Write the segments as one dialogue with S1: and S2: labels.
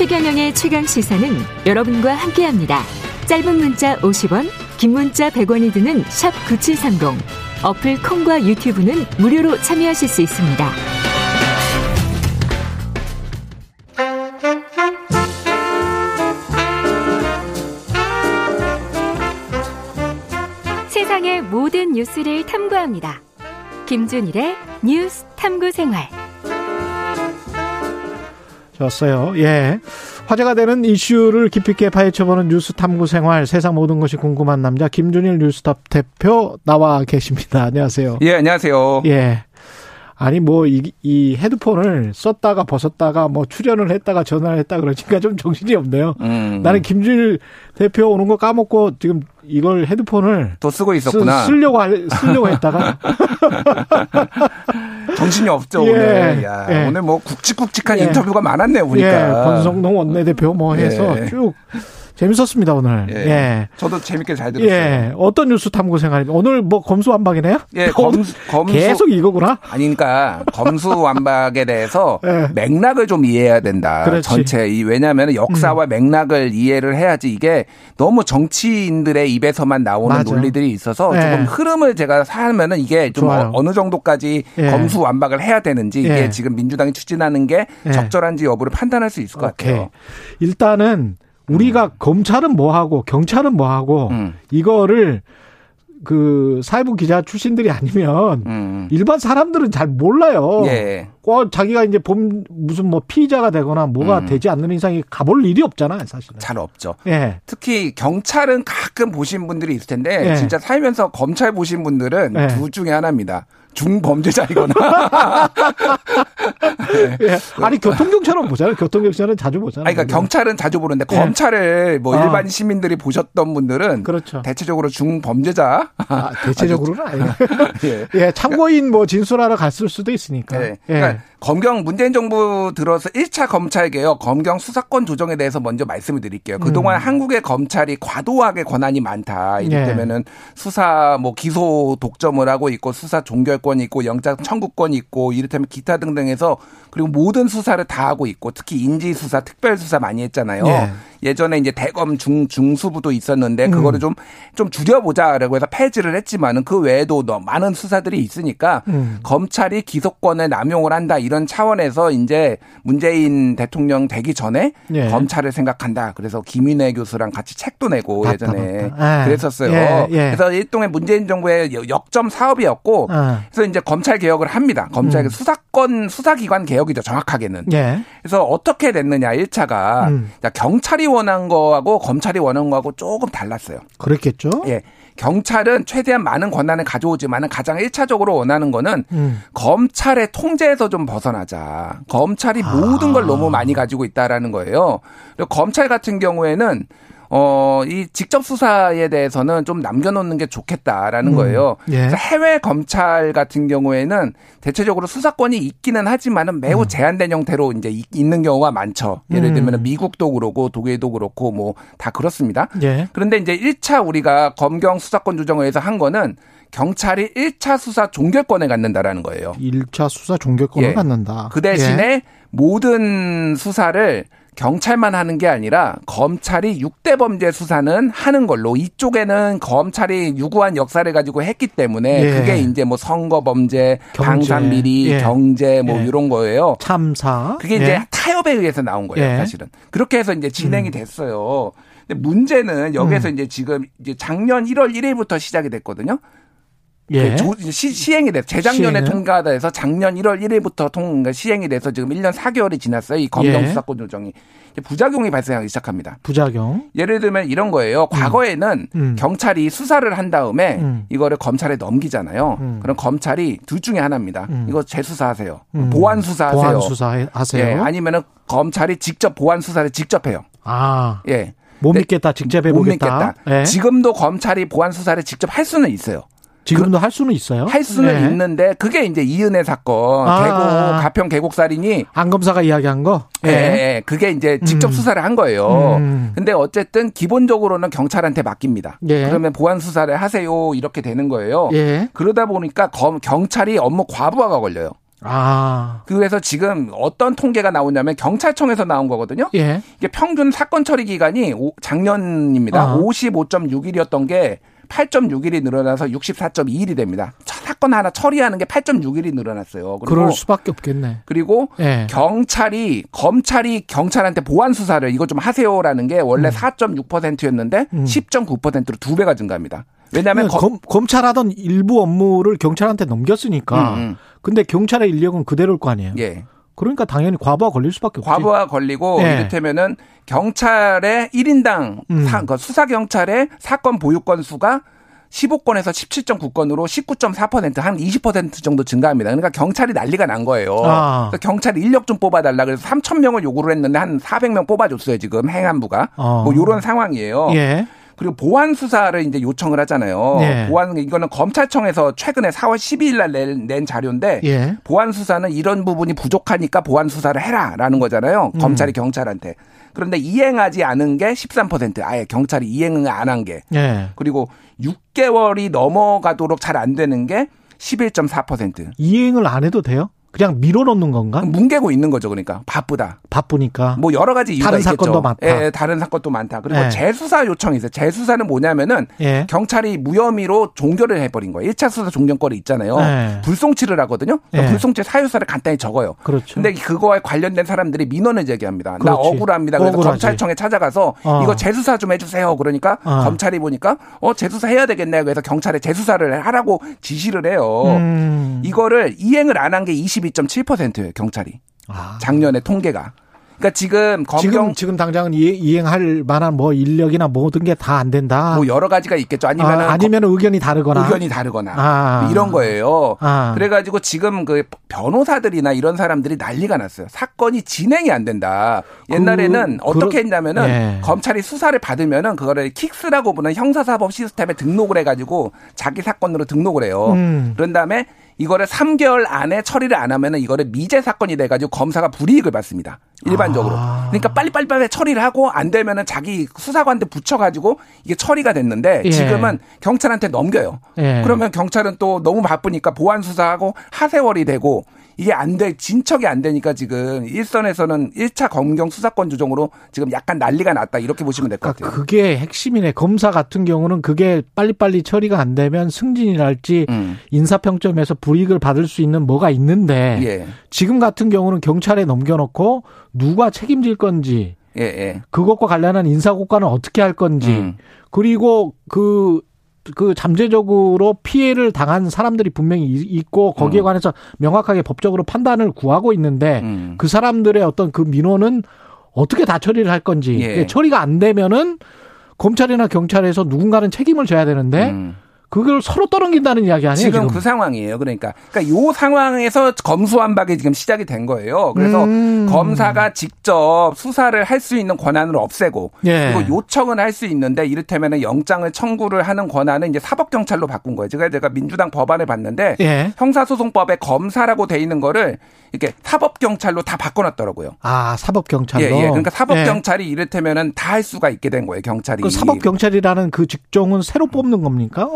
S1: 최경영의 최강 시사는 여러분과 함께합니다. 짧은 문자 50원, 긴 문자 100원이 드는 샵 9730. 어플 콩과 유튜브는 무료로 참여하실 수 있습니다. 세상의 모든 뉴스를 탐구합니다. 김준일의 뉴스 탐구 생활.
S2: 좋았어요. 예. 화제가 되는 이슈를 깊이 있게 파헤쳐보는 뉴스 탐구 생활 세상 모든 것이 궁금한 남자 김준일 뉴스탑 대표 나와 계십니다. 안녕하세요.
S3: 예, 안녕하세요.
S2: 예. 아니 뭐이 이 헤드폰을 썼다가 벗었다가 뭐 출연을 했다가 전화를 했다 그러니까 좀 정신이 없네요.
S3: 음.
S2: 나는 김준일 대표 오는 거 까먹고 지금 이걸 헤드폰을
S3: 또 쓰고 있었구나.
S2: 쓰, 쓰려고 할- 쓰려고 했다가
S3: 정신이 없죠,
S2: 예,
S3: 오늘. 야,
S2: 예.
S3: 오늘 뭐 굵직굵직한
S2: 예.
S3: 인터뷰가 많았네요, 보니까.
S2: 예, 권성동 원내대표 뭐 해서
S3: 예.
S2: 쭉 재밌었습니다 오늘.
S3: 예.
S2: 예.
S3: 저도 재밌게 잘 들었어요.
S2: 예. 어떤 뉴스 탐구 생활입니까? 오늘 뭐 검수 완박이네요?
S3: 예, 검수, 검수.
S2: 계속 이거구나?
S3: 아니, 그러니까 검수 완박에 대해서
S2: 예.
S3: 맥락을 좀 이해해야 된다.
S2: 그렇지. 음.
S3: 전체 이 왜냐하면 역사와 맥락을 이해를 해야지 이게 너무 정치인들의 입에서만 나오는
S2: 맞아.
S3: 논리들이 있어서
S2: 예.
S3: 조금 흐름을 제가 살면은 이게 좀
S2: 좋아요.
S3: 어- 어느 정도까지
S2: 예.
S3: 검수 완박을 해야 되는지 이게
S2: 예.
S3: 지금 민주당이 추진하는 게
S2: 예.
S3: 적절한지 여부를 판단할 수 있을 것
S2: 오케이.
S3: 같아요.
S2: 일단은 우리가 검찰은 뭐 하고 경찰은 뭐 하고
S3: 음.
S2: 이거를 그 사회부 기자 출신들이 아니면
S3: 음.
S2: 일반 사람들은 잘 몰라요.
S3: 예.
S2: 꼭 자기가 이제 봄 무슨 뭐 피의자가 되거나 뭐가
S3: 음.
S2: 되지 않는 이상이 가볼 일이 없잖아요, 사실은.
S3: 잘 없죠.
S2: 예.
S3: 특히 경찰은 가끔 보신 분들이 있을 텐데
S2: 예.
S3: 진짜 살면서 검찰 보신 분들은
S2: 예.
S3: 둘 중에 하나입니다. 중범죄자이거나
S2: 예. 아니 교통경찰은 보잖아요. 교통경찰은 자주 보잖아요.
S3: 아니, 그러니까 경찰은 자주 보는데
S2: 예.
S3: 검찰을 뭐
S2: 아.
S3: 일반 시민들이 보셨던 분들은
S2: 그렇죠.
S3: 대체적으로 중범죄자
S2: 아, 대체적으로는 아니에요.
S3: 예.
S2: 예, 참고인 뭐 진술하러 갔을 수도 있으니까.
S3: 네.
S2: 예.
S3: 그러니까 검경 문재인 정부 들어서 1차 검찰 개혁 검경 수사권 조정에 대해서 먼저 말씀을 드릴게요. 그동안
S2: 음.
S3: 한국의 검찰이 과도하게 권한이 많다.
S2: 예.
S3: 이를테면은 수사 뭐 기소 독점을 하고 있고 수사 종결권이 있고 영장 청구권이 있고 이를테면 기타 등등해서 그리고 모든 수사를 다 하고 있고 특히 인지 수사, 특별 수사 많이 했잖아요.
S2: 예.
S3: 예전에 이제 대검 중 중수부도 있었는데
S2: 음.
S3: 그거를 좀좀 줄여보자라고 해서 폐지를 했지만은 그 외에도 많은 수사들이 있으니까
S2: 음.
S3: 검찰이 기소권을 남용을 한다 이런 차원에서 이제 문재인 대통령 되기 전에
S2: 예.
S3: 검찰을 생각한다. 그래서 김인혜 교수랑 같이 책도 내고
S2: 맞다,
S3: 예전에
S2: 맞다. 예.
S3: 그랬었어요.
S2: 예, 예.
S3: 그래서 일종의 문재인 정부의 역점 사업이었고
S2: 아.
S3: 그래서 이제 검찰 개혁을 합니다. 검찰
S2: 음.
S3: 수사권 수사기관 개혁이죠. 정확하게는.
S2: 예.
S3: 그래서 어떻게 됐느냐 1차가
S2: 음.
S3: 경찰이 원한 거하고 검찰이 원한 거하고 조금 달랐어요.
S2: 그랬겠죠?
S3: 예. 경찰은 최대한 많은 권한을 가져오지만 가장 1차적으로 원하는 거는
S2: 음.
S3: 검찰의 통제에서 좀 벗 어나자. 검찰이
S2: 아.
S3: 모든 걸 너무 많이 가지고 있다라는 거예요. 그리고 검찰 같은 경우에는 어, 이 직접 수사에 대해서는 좀 남겨놓는 게 좋겠다라는
S2: 음.
S3: 거예요.
S2: 예.
S3: 해외 검찰 같은 경우에는 대체적으로 수사권이 있기는 하지만은 매우 제한된 형태로 이제 이- 있는 경우가 많죠. 예를
S2: 음.
S3: 들면 미국도 그렇고 독일도 그렇고 뭐 다 그렇습니다.
S2: 예.
S3: 그런데 이제 1차 우리가 검경 수사권 조정을 해서 한 거는 경찰이 1차 수사 종결권을 갖는다라는 거예요.
S2: 1차 수사 종결권을
S3: 예.
S2: 갖는다.
S3: 그 대신에 모든 수사를 경찰만 하는 게 아니라 검찰이 6대 범죄 수사는 하는 걸로 이쪽에는 검찰이 유구한 역사를 가지고 했기 때문에
S2: 예.
S3: 그게 이제 뭐 선거 범죄,
S2: 경제.
S3: 방산비리,
S2: 예.
S3: 경제 뭐
S2: 예.
S3: 이런 거예요.
S2: 참사.
S3: 그게
S2: 예.
S3: 이제 타협에 의해서 나온 거예요,
S2: 예.
S3: 사실은. 그렇게 해서 이제 진행이 됐어요. 근데 문제는 여기에서
S2: 음.
S3: 이제 지금 이제 작년 1월 1일부터 시작이 됐거든요.
S2: 예.
S3: 조- 시, 시행이 돼서 재작년에
S2: 시행은?
S3: 통과가 돼서 작년 1월 1일부터 통 그러니까 시행이 돼서 지금 1년 4개월이 지났어요. 이 검경
S2: 예.
S3: 수사권 조정이 부작용이 발생하기 시작합니다.
S2: 부작용.
S3: 예를 들면 이런 거예요. 과거에는
S2: 음.
S3: 경찰이 수사를 한 다음에
S2: 음.
S3: 이거를 검찰에 넘기잖아요.
S2: 음.
S3: 그럼 검찰이 둘 중에 하나입니다.
S2: 음.
S3: 이거 재수사하세요.
S2: 음.
S3: 보안 수사하세요.
S2: 보안 수사 하세요.
S3: 예, 아니면은 검찰이 직접 보안 수사를 직접 해요.
S2: 아,
S3: 예.
S2: 못
S3: 네.
S2: 믿겠다. 직접
S3: 못
S2: 해보겠다.
S3: 믿겠다.
S2: 예.
S3: 지금도 검찰이 보안 수사를 직접 할 수는 있어요.
S2: 지금도 할 수는 있어요.
S3: 할 수는
S2: 예.
S3: 있는데 그게 이제 이은혜 사건,
S2: 아.
S3: 계곡 가평 계곡 살인이
S2: 안 검사가 이야기한 거.
S3: 예, 예, 그게 이제 직접
S2: 음.
S3: 수사를 한 거예요.
S2: 음.
S3: 근데 어쨌든 기본적으로는 경찰한테 맡깁니다.
S2: 예.
S3: 그러면 보안 수사를 하세요 이렇게 되는 거예요.
S2: 예.
S3: 그러다 보니까 검, 경찰이 업무 과부하가 걸려요.
S2: 아.
S3: 그래서 지금 어떤 통계가 나오냐면 경찰청에서 나온 거거든요.
S2: 예.
S3: 이게 평균 사건 처리 기간이 오- 작년입니다.
S2: 어.
S3: 55.6일이었던 게 8.6일이 늘어나서 64.2일이 됩니다. 차- 사건 하나 처리하는 게 8.6일이 늘어났어요.
S2: 그럴 수밖에 없겠네.
S3: 그리고
S2: 예.
S3: 경찰이 검찰이 경찰한테 보안 수사를 이거 좀 하세요라는 게 원래
S2: 음.
S3: 4.6%였는데 10.9%로 두 배가 증가합니다. 왜냐하면
S2: 그러니까
S3: 검,
S2: 검, 검찰하던 일부 업무를 경찰한테 넘겼으니까.
S3: 음, 음.
S2: 근데 경찰의 인력은 그대로일 거 아니에요.
S3: 예.
S2: 그러니까 당연히 과부하 걸릴 수밖에 없지.
S3: 과부하 걸리고
S2: 예.
S3: 이를테면은 경찰의 1인당
S2: 음.
S3: 수사 경찰의 사건 보유 건수가 15건에서 17.9건으로 19.4%한 20% 정도 증가합니다. 그러니까 경찰이 난리가 난 거예요.
S2: 아.
S3: 그래서 경찰 인력 좀 뽑아달라 그래서 3천 명을 요구를 했는데 한 400명 뽑아줬어요 지금 행안부가
S2: 어.
S3: 뭐 이런 상황이에요.
S2: 예.
S3: 그리고 보안 수사를 이제 요청을 하잖아요.
S2: 네.
S3: 보안 이거는 검찰청에서 최근에 4월 12일 날 낸, 낸 자료인데
S2: 예.
S3: 보안 수사는 이런 부분이 부족하니까 보안 수사를 해라라는 거잖아요.
S2: 음.
S3: 검찰이 경찰한테. 그런데 이행하지 않은 게 13% 아예 경찰이 이행을 안 한 게.
S2: 예.
S3: 그리고 6개월이 넘어가도록 잘 안 되는 게 11.4%.
S2: 이행을 안 해도 돼요? 그냥 밀어놓는 건가?
S3: 아, 뭉개고 있는 거죠, 그러니까 바쁘다.
S2: 바쁘니까.
S3: 뭐 여러 가지 이유가
S2: 다른
S3: 있겠죠.
S2: 사건도 많다.
S3: 예, 다른 사건도 많다. 그리고
S2: 예.
S3: 재수사 요청이 있어요. 재수사는 뭐냐면은
S2: 예.
S3: 경찰이 무혐의로 종결을 해버린 거예요. 1차 수사 종결권이 있잖아요.
S2: 예.
S3: 불송치를 하거든요. 그러니까
S2: 예.
S3: 불송치 사유사를 간단히 적어요.
S2: 그렇죠.
S3: 근데 그거와 관련된 사람들이 민원을 제기합니다.
S2: 그렇지.
S3: 나 억울합니다. 그래서
S2: 억울하지.
S3: 검찰청에 찾아가서
S2: 어.
S3: 이거 재수사 좀 해주세요. 그러니까
S2: 어.
S3: 검찰이 보니까 어 재수사 해야 되겠네요. 그래서 경찰에 재수사를 하라고 지시를 해요.
S2: 음.
S3: 이거를 이행을 안 한 게 20. 42.7% 경찰이.
S2: 아.
S3: 작년에 통계가. 그러니까 지금 검경
S2: 지금, 지금 당장은 이행할 만한 뭐 인력이나 모든 게 다 안 된다.
S3: 뭐 여러 가지가 있겠죠. 아니면
S2: 아, 니면 의견이 다르거나
S3: 의견이 다르거나
S2: 아.
S3: 이런 거예요.
S2: 아.
S3: 그래가지고 지금 그 변호사들이나 이런 사람들이 난리가 났어요. 사건이 진행이 안 된다. 옛날에는
S2: 그,
S3: 어떻게 했냐면은
S2: 네.
S3: 검찰이 수사를 받으면은 그거를 킥스라고 부는 형사사법 시스템에 등록을 해가지고 자기 사건으로 등록을 해요.
S2: 음.
S3: 그런 다음에 이거를 3개월 안에 처리를 안 하면은 이거를 미제 사건이 돼가지고 검사가 불이익을 받습니다. 일반적으로.
S2: 아.
S3: 그러니까 빨리빨리 처리를 하고 안 되면은 자기 수사관한테 붙여가지고 이게 처리가 됐는데
S2: 예.
S3: 지금은 경찰한테 넘겨요.
S2: 예.
S3: 그러면 경찰은 또 너무 바쁘니까 보안 수사하고 하세월이 되고 이게 안 돼, 진척이 안 되니까 지금 일선에서는 1차 검경 수사권 조정으로 지금 약간 난리가 났다. 이렇게 보시면 될것
S2: 그러니까
S3: 같아요.
S2: 그게 핵심이네. 검사 같은 경우는 그게 빨리빨리 처리가 안 되면 승진이랄지
S3: 음.
S2: 인사평점에서 불이익을 받을 수 있는 뭐가 있는데
S3: 예.
S2: 지금 같은 경우는 경찰에 넘겨놓고 누가 책임질 건지
S3: 예, 예.
S2: 그것과 관련한 인사고과는 어떻게 할 건지
S3: 음.
S2: 그리고 그, 그 잠재적으로 피해를 당한 사람들이 분명히 이- 있고 거기에
S3: 음.
S2: 관해서 명확하게 법적으로 판단을 구하고 있는데
S3: 음.
S2: 그 사람들의 어떤 그 민원은 어떻게 다 처리를 할 건지
S3: 예.
S2: 이게 처리가 안 되면은 검찰이나 경찰에서 누군가는 책임을 져야 되는데
S3: 음.
S2: 그걸 서로 떠넘긴다는 이야기 아니에요
S3: 지금,
S2: 지금?
S3: 그 상황이에요. 그러니까, 그러니까 요 상황에서 검수완박이 지금 시작이 된 거예요. 그래서
S2: 음.
S3: 검사가 직접 수사를 할 수 있는 권한을 없애고
S2: 예.
S3: 그리고 요청은 할 수 있는데 이를테면 영장을 청구를 하는 권한은 이제 사법 경찰로 바꾼 거예요. 제가 제가 민주당 법안을 봤는데
S2: 예.
S3: 형사소송법에 검사라고 돼 있는 거를 이렇게 사법 경찰로 다 바꿔놨더라고요.
S2: 아 사법 경찰로.
S3: 예, 예. 그러니까 사법 경찰이 이를테면은 다 할 수가 있게 된 거예요. 경찰이.
S2: 그 사법 경찰이라는 그 직종은 새로 뽑는 겁니까?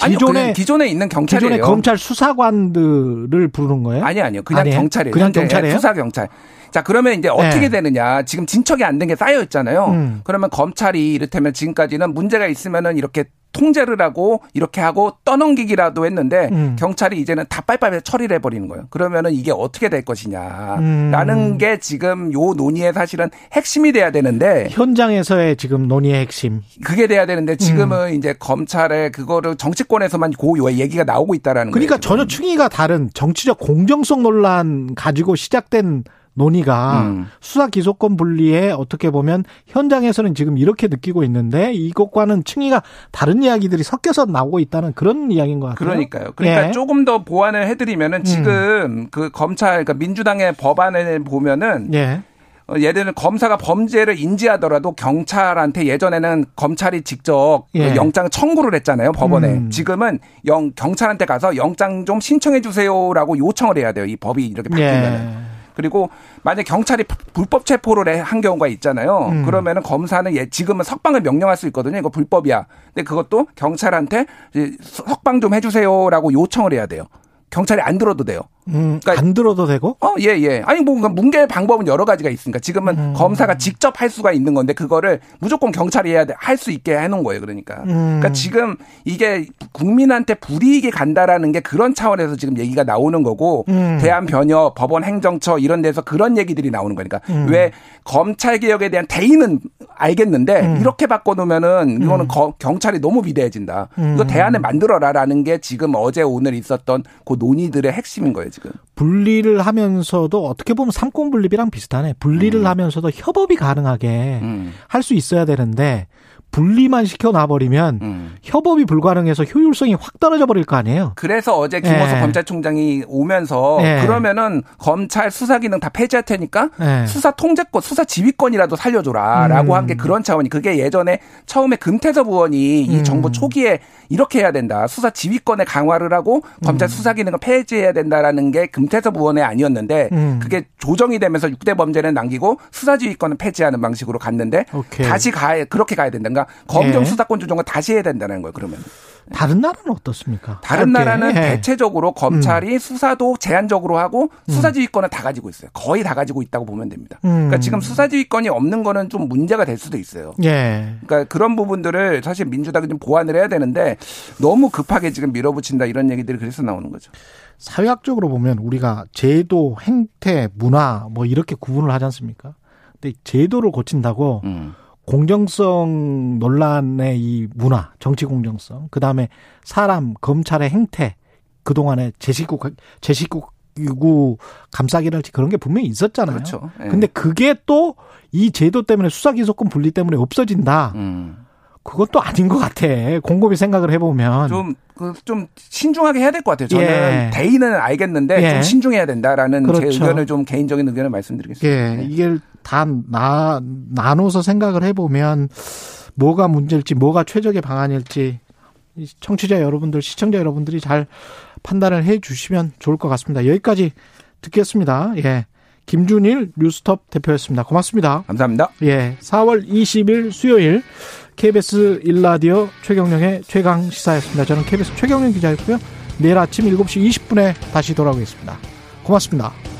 S2: 어,
S3: 아니요,
S2: 기존에
S3: 기존에 있는 경찰이에요.
S2: 기존에 검찰 수사관들을 부르는 거예요?
S3: 아니 아니요. 그냥
S2: 아니에요?
S3: 경찰이에요.
S2: 그냥 경찰이에요?
S3: 수사 경찰. 자, 그러면 이제 어떻게
S2: 네.
S3: 되느냐. 지금 진척이 안 된 게 쌓여 있잖아요.
S2: 음.
S3: 그러면 검찰이 이를테면 지금까지는 문제가 있으면은 이렇게 통제를 하고 이렇게 하고 떠넘기기라도 했는데
S2: 음.
S3: 경찰이 이제는 다 빨리빨리 처리를 해버리는 거예요. 그러면은 이게 어떻게 될 것이냐라는
S2: 음.
S3: 게 지금 요 논의의 사실은 핵심이 돼야 되는데
S2: 현장에서의 지금 논의의 핵심.
S3: 그게 돼야 되는데 지금은
S2: 음.
S3: 이제 검찰의 그거를 정치권에서만 고 얘기가 나오고 있다라는
S2: 그러니까
S3: 거예요.
S2: 전혀 충의가 다른 정치적 공정성 논란 가지고 시작된 논의가
S3: 음.
S2: 수사 기소권 분리에 어떻게 보면 현장에서는 지금 이렇게 느끼고 있는데 이것과는 충의가 다른 이야기들이 섞여서 나오고 있다는 그런 이야기인 것 같아요.
S3: 그러니까요. 그러니까
S2: 예.
S3: 조금 더 보완을 해드리면은 지금 그 검찰, 그러니까 민주당의 법안을 보면은
S2: 예.
S3: 어, 예를 들면 검사가 범죄를 인지하더라도 경찰한테 예전에는 검찰이 직접 그
S2: 예.
S3: 영장 청구를 했잖아요 법원에.
S2: 음.
S3: 지금은 영 경찰한테 가서 영장 좀 신청해 주세요라고 요청을 해야 돼요. 이 법이 이렇게 바뀌면은.
S2: 예.
S3: 그리고 만약 경찰이 불법 체포를 해- 한 경우가 있잖아요.
S2: 음.
S3: 그러면은 검사는 예, 지금은 석방을 명령할 수 있거든요. 이거 불법이야. 근데 그것도 경찰한테 석방 좀 해주세요라고 요청을 해야 돼요. 경찰이 안 들어도 돼요.
S2: 음, 그러니까 안 들어도 되고?
S3: 어, 예, 예. 아니, 뭐, 뭉개 방법은 여러 가지가 있으니까. 지금은 음. 검사가 직접 할 수가 있는 건데, 그거를 무조건 경찰이 해야 돼, 할 수 있게 해 놓은 거예요, 그러니까. 음. 그러니까 지금 이게 국민한테 불이익이 간다라는 게 그런 차원에서 지금 얘기가 나오는 거고, 음. 대한변협, 법원 행정처 이런 데서 그런 얘기들이 나오는 거니까. 음. 왜 검찰 개혁에 대한 대의는 알겠는데, 음. 이렇게 바꿔 놓으면은 이거는 음. 거, 경찰이 너무 비대해진다. 이거 대안을 만들어라라는 게 지금 어제 오늘 있었던 그 논의들의 핵심인 거예요. 지금.
S2: 분리를 하면서도 어떻게 보면 삼권 분립이랑 비슷하네. 분리를 음. 하면서도 협업이 가능하게 음. 할수 있어야 되는데 분리만 시켜 놔버리면 음. 협업이 불가능해서 효율성이 확 떨어져 버릴 거 아니에요.
S3: 그래서 어제 김호수 네. 검찰총장이 오면서 네. 그러면은 검찰 수사 기능 다 폐지할 테니까 네. 수사 통제권, 수사 지휘권이라도 살려줘라라고 음. 한게 그런 차원이 그게 예전에 처음에 금태섭 의원이 이 음. 정부 초기에 이렇게 해야 된다. 수사 지휘권의 강화를 하고 검찰 음. 수사 기능을 폐지해야 된다라는 게 금태섭 의원의 아니었는데 음. 그게 조정이 되면서 6대 범죄는 남기고 수사 지휘권을 폐지하는 방식으로 갔는데 오케이. 다시 가 그렇게 가야 된다. 그러니까 검경 예. 수사권 조정을 다시 해야 된다는 거예요. 그러면.
S2: 다른 나라는 어떻습니까?
S3: 다른 짧게. 나라는 예. 대체적으로 검찰이 음. 수사도 제한적으로 하고 수사지휘권을 음. 다 가지고 있어요. 거의 다 가지고 있다고 보면 됩니다. 음. 그러니까 지금 수사지휘권이 없는 거는 좀 문제가 될 수도 있어요. 예. 그러니까 그런 부분들을 사실 민주당이 좀 보완을 해야 되는데 너무 급하게 지금 밀어붙인다 이런 얘기들이 그래서 나오는 거죠.
S2: 사회학적으로 보면 우리가 제도, 행태, 문화 뭐 이렇게 구분을 하지 않습니까? 근데 제도를 고친다고 음. 공정성 논란의 이 문화, 정치 공정성, 그 다음에 사람, 검찰의 행태, 그동안에 제식구, 제식구 감싸기랄지 그런 게 분명히 있었잖아요. 그렇죠. 네. 근데 그게 또 이 제도 때문에 수사기소권 분리 때문에 없어진다. 음. 그것도 아닌 것 같아. 곰곰이 생각을 해보면.
S3: 좀, 그, 좀 신중하게 해야 될 것 같아요. 저는 예. 대의는 알겠는데 예. 좀 신중해야 된다라는 그렇죠. 제 의견을 좀 개인적인 의견을 말씀드리겠습니다.
S2: 예. 네. 이게 다 나, 나눠서 생각을 해보면 뭐가 문제일지 뭐가 최적의 방안일지 청취자 여러분들, 시청자 여러분들이 잘 판단을 해 주시면 좋을 것 같습니다. 여기까지 듣겠습니다. 예. 김준일 뉴스톱 대표였습니다. 고맙습니다.
S3: 감사합니다.
S2: 예. 4월 20일 수요일 KBS 일라디오 최경령의 최강 시사였습니다. 저는 KBS 최경령 기자였고요. 내일 아침 7시 20분에 다시 돌아오겠습니다. 고맙습니다.